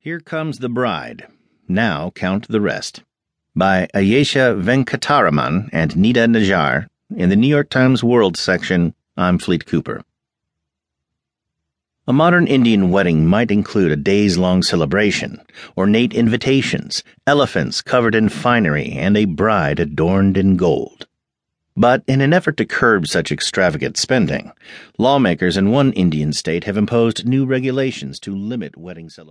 Here Comes the Bride. Now Count the Rest. By Ayesha Venkataraman and Nida Najar in the New York Times World section. I'm Fleet Cooper. A modern Indian wedding might include a days long celebration, ornate invitations, elephants covered in finery, and a bride adorned in gold. But in an effort to curb such extravagant spending, lawmakers in one Indian state have imposed new regulations to limit wedding celebrations.